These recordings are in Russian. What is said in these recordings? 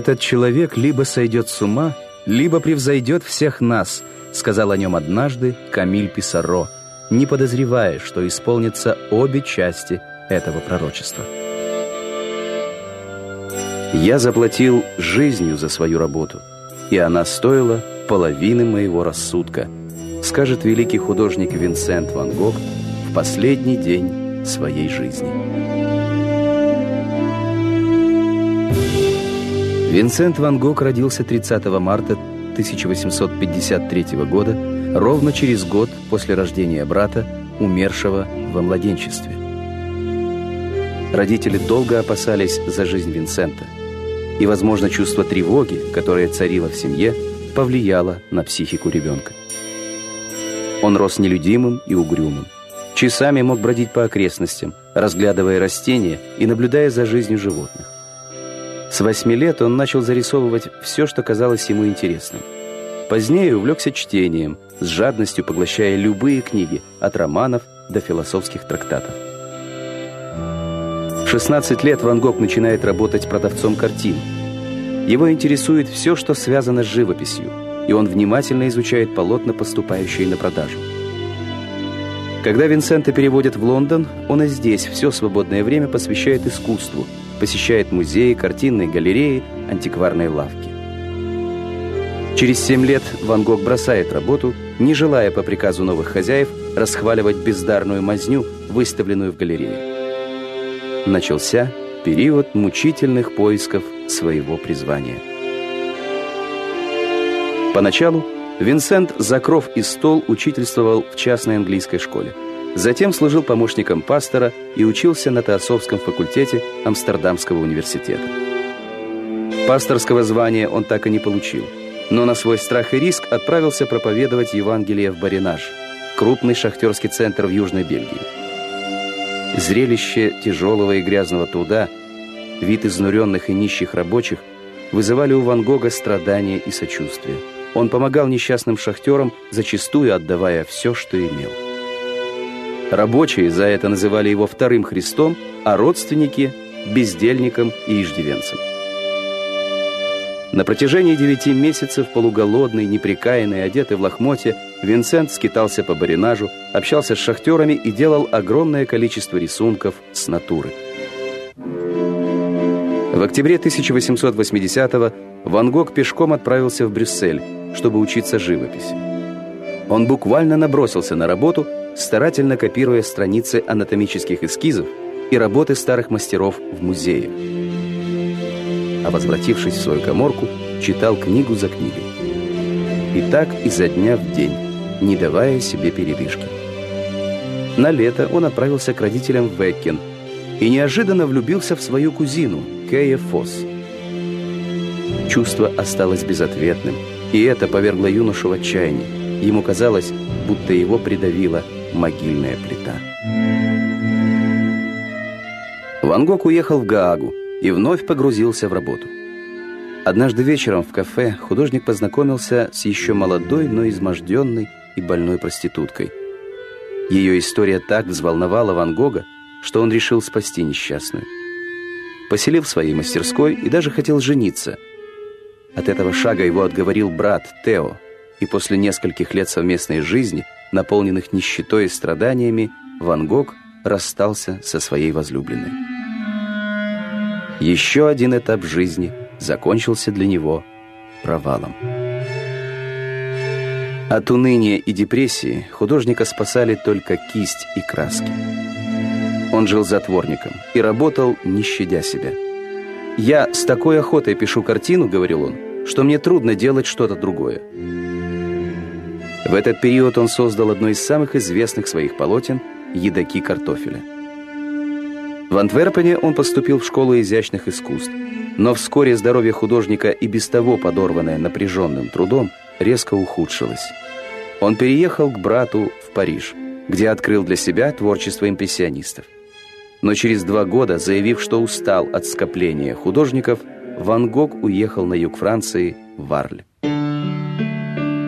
«Этот человек либо сойдет с ума, либо превзойдет всех нас», сказал о нем однажды Камиль Писаро, не подозревая, что исполнятся обе части этого пророчества. Я заплатил жизнью за свою работу, и она стоила половины моего рассудка, скажет великий художник Винсент Ван Гог в последний день своей жизни. Винсент Ван Гог родился 30 марта 1853 года, ровно через год после рождения брата, умершего во младенчестве. Родители долго опасались за жизнь Винсента – и, возможно, чувство тревоги, которое царило в семье, повлияло на психику ребенка. Он рос нелюдимым и угрюмым. Часами мог бродить по окрестностям, разглядывая растения и наблюдая за жизнью животных. С восьми лет он начал зарисовывать все, что казалось ему интересным. Позднее увлекся чтением, с жадностью поглощая любые книги, от романов до философских трактатов. 16 лет Ван Гог начинает работать продавцом картин. Его интересует все, что связано с живописью, и он внимательно изучает полотна, поступающие на продажу. Когда Винсента переводят в Лондон, он и здесь все свободное время посвящает искусству, посещает музеи, картинные галереи, антикварные лавки. Через семь лет Ван Гог бросает работу, не желая по приказу новых хозяев расхваливать бездарную мазню, выставленную в галерее начался период мучительных поисков своего призвания. Поначалу Винсент Закров и Стол учительствовал в частной английской школе. Затем служил помощником пастора и учился на Теософском факультете Амстердамского университета. Пасторского звания он так и не получил, но на свой страх и риск отправился проповедовать Евангелие в Баринаж, крупный шахтерский центр в Южной Бельгии. Зрелище тяжелого и грязного труда, вид изнуренных и нищих рабочих вызывали у Ван Гога страдания и сочувствие. Он помогал несчастным шахтерам, зачастую отдавая все, что имел. Рабочие за это называли его вторым Христом, а родственники – бездельником и иждивенцем. На протяжении девяти месяцев, полуголодный, неприкаянный, одетый в лохмотье, Винсент скитался по баринажу, общался с шахтерами и делал огромное количество рисунков с натуры. В октябре 1880-го Ван Гог пешком отправился в Брюссель, чтобы учиться живописи. Он буквально набросился на работу, старательно копируя страницы анатомических эскизов и работы старых мастеров в музее а возвратившись в свою коморку, читал книгу за книгой. И так изо дня в день, не давая себе передышки. На лето он отправился к родителям в Эккен и неожиданно влюбился в свою кузину, Кея Фосс. Чувство осталось безответным, и это повергло юношу в отчаяние. Ему казалось, будто его придавила могильная плита. Ван Гог уехал в Гаагу, и вновь погрузился в работу. Однажды вечером в кафе художник познакомился с еще молодой, но изможденной и больной проституткой. Ее история так взволновала Ван Гога, что он решил спасти несчастную. Поселил в своей мастерской и даже хотел жениться. От этого шага его отговорил брат Тео, и после нескольких лет совместной жизни, наполненных нищетой и страданиями, Ван Гог расстался со своей возлюбленной. Еще один этап жизни закончился для него провалом. От уныния и депрессии художника спасали только кисть и краски. Он жил затворником и работал, не щадя себя. «Я с такой охотой пишу картину», — говорил он, «что мне трудно делать что-то другое». В этот период он создал одно из самых известных своих полотен «Едоки картофеля». В Антверпене он поступил в школу изящных искусств, но вскоре здоровье художника и без того подорванное напряженным трудом резко ухудшилось. Он переехал к брату в Париж, где открыл для себя творчество импрессионистов. Но через два года, заявив, что устал от скопления художников, Ван Гог уехал на юг Франции, в Варль.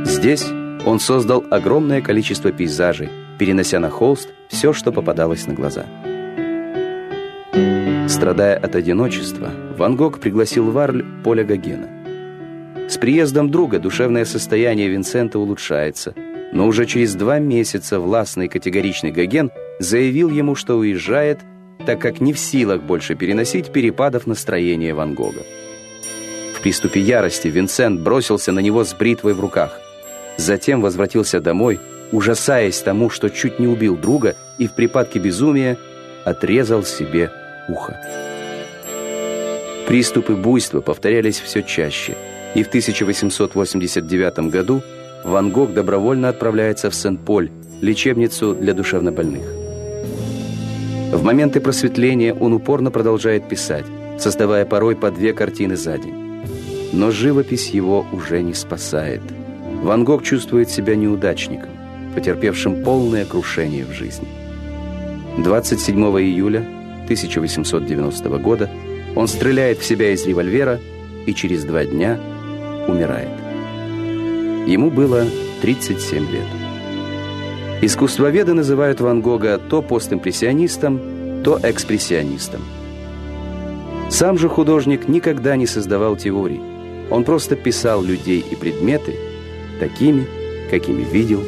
Здесь он создал огромное количество пейзажей, перенося на холст все, что попадалось на глаза – Страдая от одиночества, Ван Гог пригласил в Арль Поля Гогена. С приездом друга душевное состояние Винсента улучшается, но уже через два месяца властный категоричный Гоген заявил ему, что уезжает, так как не в силах больше переносить перепадов настроения Ван Гога. В приступе ярости Винсент бросился на него с бритвой в руках. Затем возвратился домой, ужасаясь тому, что чуть не убил друга и в припадке безумия отрезал себе ухо. Приступы буйства повторялись все чаще, и в 1889 году Ван Гог добровольно отправляется в Сен-Поль, лечебницу для душевнобольных. В моменты просветления он упорно продолжает писать, создавая порой по две картины за день. Но живопись его уже не спасает. Ван Гог чувствует себя неудачником, потерпевшим полное крушение в жизни. 27 июля 1890 года он стреляет в себя из револьвера и через два дня умирает. Ему было 37 лет. Искусствоведы называют Ван Гога то постимпрессионистом, то экспрессионистом. Сам же художник никогда не создавал теорий. Он просто писал людей и предметы такими, какими видел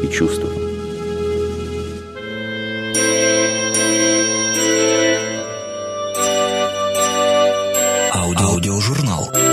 и чувствовал. Аудиожурнал.